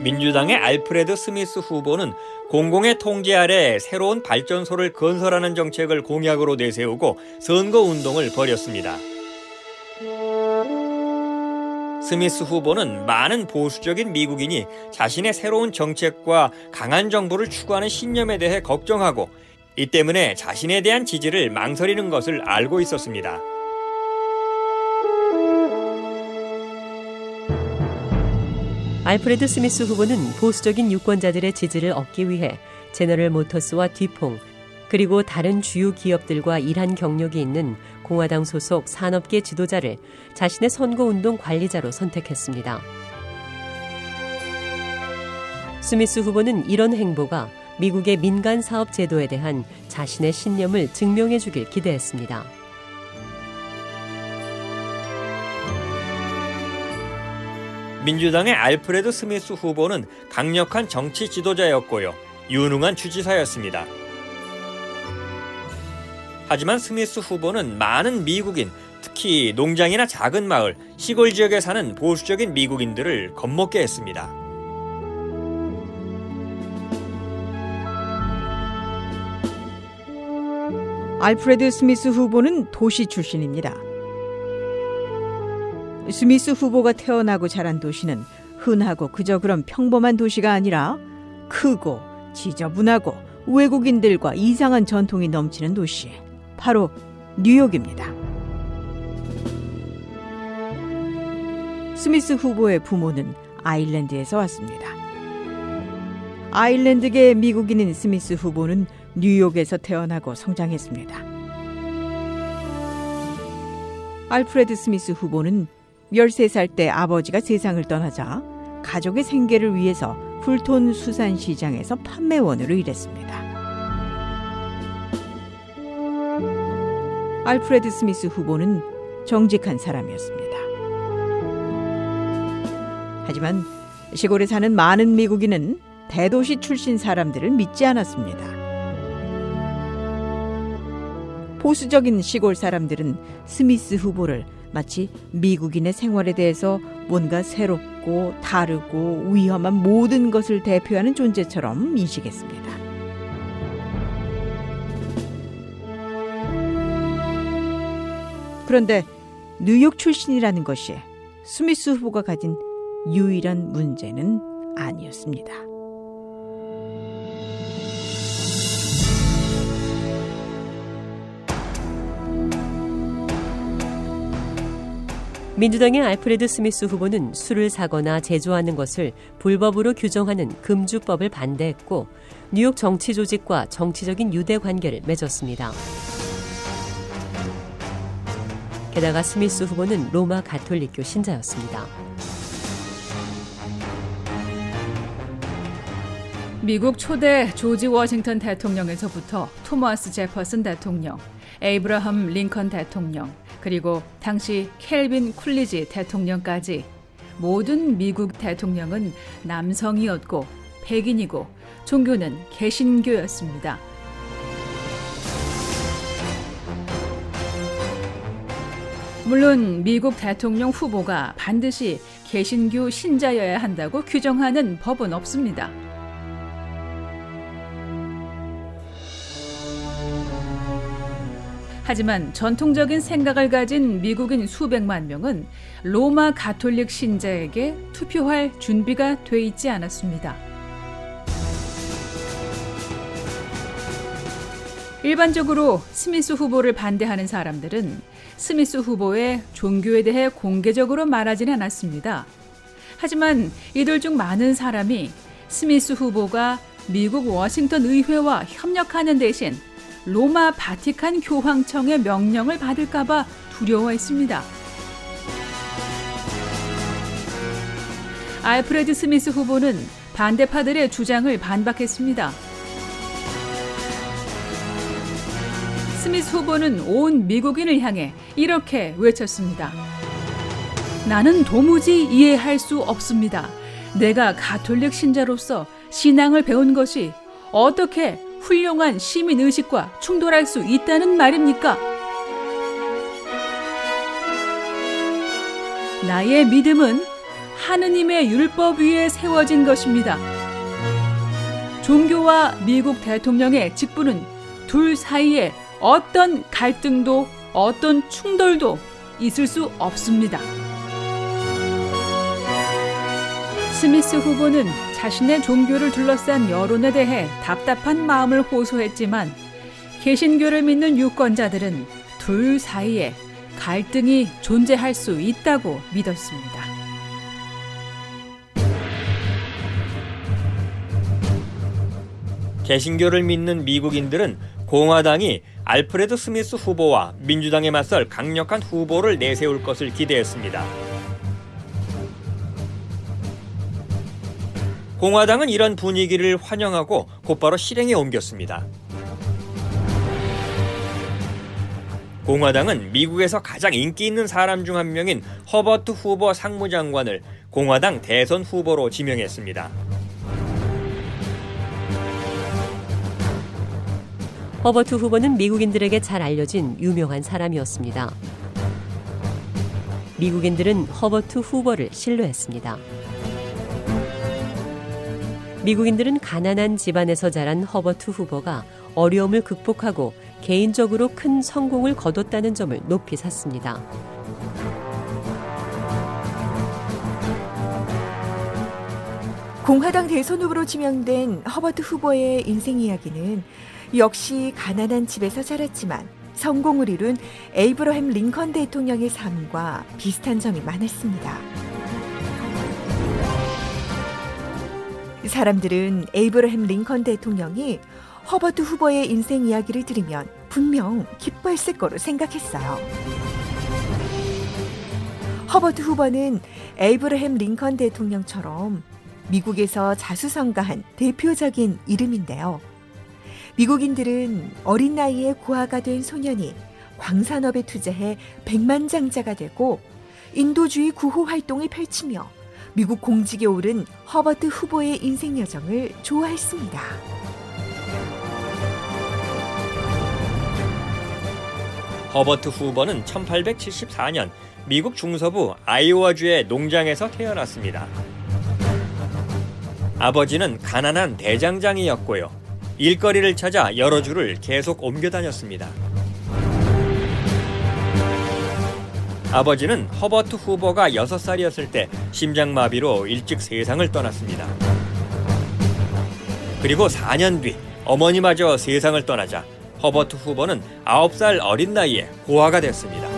민주당의 알프레드 스미스 후보는 공공의 통제 아래 새로운 발전소를 건설하는 정책을 공약으로 내세우고 선거 운동을 벌였습니다. 스미스 후보는 많은 보수적인 미국인이 자신의 새로운 정책과 강한 정부를 추구하는 신념에 대해 걱정하고 이 때문에 자신에 대한 지지를 망설이는 것을 알고 있었습니다. 알프레드 스미스 후보는 보수적인 유권자들의 지지를 얻기 위해 제너럴 모터스와 뒤퐁 그리고 다른 주요 기업들과 일한 경력이 있는 공화당 소속 산업계 지도자를 자신의 선거운동 관리자로 선택했습니다. 스미스 후보는 이런 행보가 미국의 민간 사업 제도에 대한 자신의 신념을 증명해 주길 기대했습니다. 민주당의 알프레드 스미스 후보는 강력한 정치 지도자였고요. 유능한 주지사였습니다. 하지만 스미스 후보는 많은 미국인, 특히 농장이나 작은 마을, 시골 지역에 사는 보수적인 미국인들을 겁먹게 했습니다. 알프레드 스미스 후보는 도시 출신입니다. 스미스 후보가 태어나고 자란 도시는 흔하고 그저 그런 평범한 도시가 아니라 크고 지저분하고 외국인들과 이상한 전통이 넘치는 도시. 바로 뉴욕입니다. 스미스 후보의 부모는 아일랜드에서 왔습니다. 아일랜드계 미국인인 스미스 후보는 뉴욕에서 태어나고 성장했습니다. 알프레드 스미스 후보는 13살 때 아버지가 세상을 떠나자 가족의 생계를 위해서 풀톤 수산시장에서 판매원으로 일했습니다. 알프레드 스미스 후보는 정직한 사람이었습니다. 하지만 시골에 사는 많은 미국인은 대도시 출신 사람들을 믿지 않았습니다. 보수적인 시골 사람들은 스미스 후보를 마치 미국인의 생활에 대해서 뭔가 새롭고 다르고 위험한 모든 것을 대표하는 존재처럼 인식했습니다. 그런데 뉴욕 출신이라는 것이 스미스 후보가 가진 유일한 문제는 아니었습니다. 민주당의 알프레드 스미스 후보는 술을 사거나 제조하는 것을 불법으로 규정하는 금주법을 반대했고 뉴욕 정치 조직과 정치적인 유대 관계를 맺었습니다. 게다가 스미스 후보는 로마 가톨릭교 신자였습니다. 미국 초대 조지 워싱턴 대통령에서부터 토마스 제퍼슨 대통령, 에이브라함 링컨 대통령, 그리고 당시 켈빈 쿨리지 대통령까지 모든 미국 대통령은 남성이었고 백인이고 종교는 개신교였습니다. 물론 미국 대통령 후보가 반드시 개신교 신자여야 한다고 규정하는 법은 없습니다. 하지만 전통적인 생각을 가진 미국인 수백만 명은 로마 가톨릭 신자에게 투표할 준비가 돼 있지 않았습니다. 일반적으로 스미스 후보를 반대하는 사람들은 스미스 후보의 종교에 대해 공개적으로 말하지는 않았습니다. 하지만 이들 중 많은 사람이 스미스 후보가 미국 워싱턴 의회와 협력하는 대신 로마 바티칸 교황청의 명령을 받을까봐 두려워했습니다. 알프레드 스미스 후보는 반대파들의 주장을 반박했습니다. 스미스 후보는 온 미국인을 향해 이렇게 외쳤습니다. 나는 도무지 이해할 수 없습니다. 내가 가톨릭 신자로서 신앙을 배운 것이 어떻게 훌륭한 시민 의식과 충돌할 수 있다는 말입니까? 나의 믿음은 하느님의 율법 위에 세워진 것입니다. 종교와 미국 대통령의 직분은 둘 사이에 어떤 갈등도 어떤 충돌도 있을 수 없습니다. 스미스 후보는 자신의 종교를 둘러싼 여론에 대해 답답한 마음을 호소했지만 개신교를 믿는 유권자들은 둘 사이에 갈등이 존재할 수 있다고 믿었습니다. 개신교를 믿는 미국인들은 공화당이 알프레드 스미스 후보와 민주당에 맞설 강력한 후보를 내세울 것을 기대했습니다. 공화당은 이런 분위기를 환영하고 곧바로 실행에 옮겼습니다. 공화당은 미국에서 가장 인기 있는 사람 중 한 명인 허버트 후보 상무장관을 공화당 대선 후보로 지명했습니다. 허버트 후보는 미국인들에게 잘 알려진 유명한 사람이었습니다. 미국인들은 허버트 후보를 신뢰했습니다. 미국인들은 가난한 집안에서 자란 허버트 후보가 어려움을 극복하고 개인적으로 큰 성공을 거뒀다는 점을 높이 샀습니다. 공화당 대선 후보로 지명된 허버트 후보의 인생 이야기는 역시 가난한 집에서 자랐지만 성공을 이룬 에이브러햄 링컨 대통령의 삶과 비슷한 점이 많았습니다. 사람들은 에이브러햄 링컨 대통령이 허버트 후버의 인생 이야기를 들으면 분명 기뻐했을 거로 생각했어요. 허버트 후버는 에이브러햄 링컨 대통령처럼 미국에서 자수성가한 대표적인 인물인데요. 미국인들은 어린 나이에 고아가 된 소년이 광산업에 투자해 백만장자가 되고 인도주의 구호 활동을 펼치며 미국 공직에 오른 허버트 후보의 인생 여정을 좋아했습니다. 허버트 후보는 1874년 미국 중서부 아이오와주의 농장에서 태어났습니다. 아버지는 가난한 대장장이었고요. 일거리를 찾아 여러 주를 계속 옮겨 다녔습니다. 아버지는 허버트 후보가 6살이었을 때 심장마비로 일찍 세상을 떠났습니다. 그리고 4년 뒤 어머니마저 세상을 떠나자 허버트 후보는 9살 어린 나이에 고아가 됐습니다.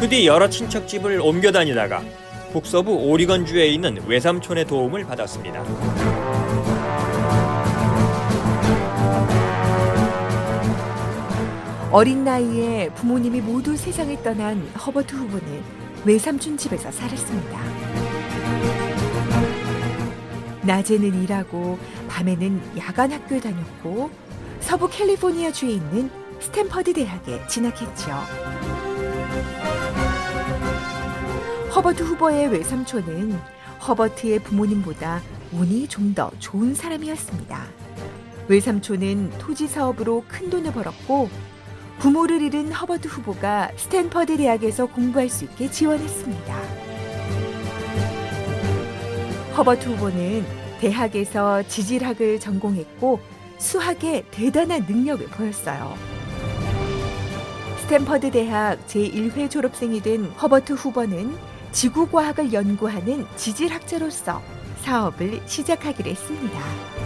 그 뒤 여러 친척 집을 옮겨 다니다가 북서부 오리건주에 있는 외삼촌의 도움을 받았습니다. 어린 나이에 부모님이 모두 세상을 떠난 허버트 후보는 외삼촌 집에서 살았습니다. 낮에는 일하고 밤에는 야간 학교에 다녔고 서부 캘리포니아 주에 있는 스탠퍼드 대학에 진학했죠. 허버트 후보의 외삼촌은 허버트의 부모님보다 운이 좀 더 좋은 사람이었습니다. 외삼촌은 토지 사업으로 큰 돈을 벌었고 부모를 잃은 허버트 후보가 스탠퍼드 대학에서 공부할 수 있게 지원했습니다. 허버트 후보는 대학에서 지질학을 전공했고 수학에 대단한 능력을 보였어요. 스탠퍼드 대학 제1회 졸업생이 된 허버트 후보는 지구과학을 연구하는 지질학자로서 사업을 시작하기로 했습니다.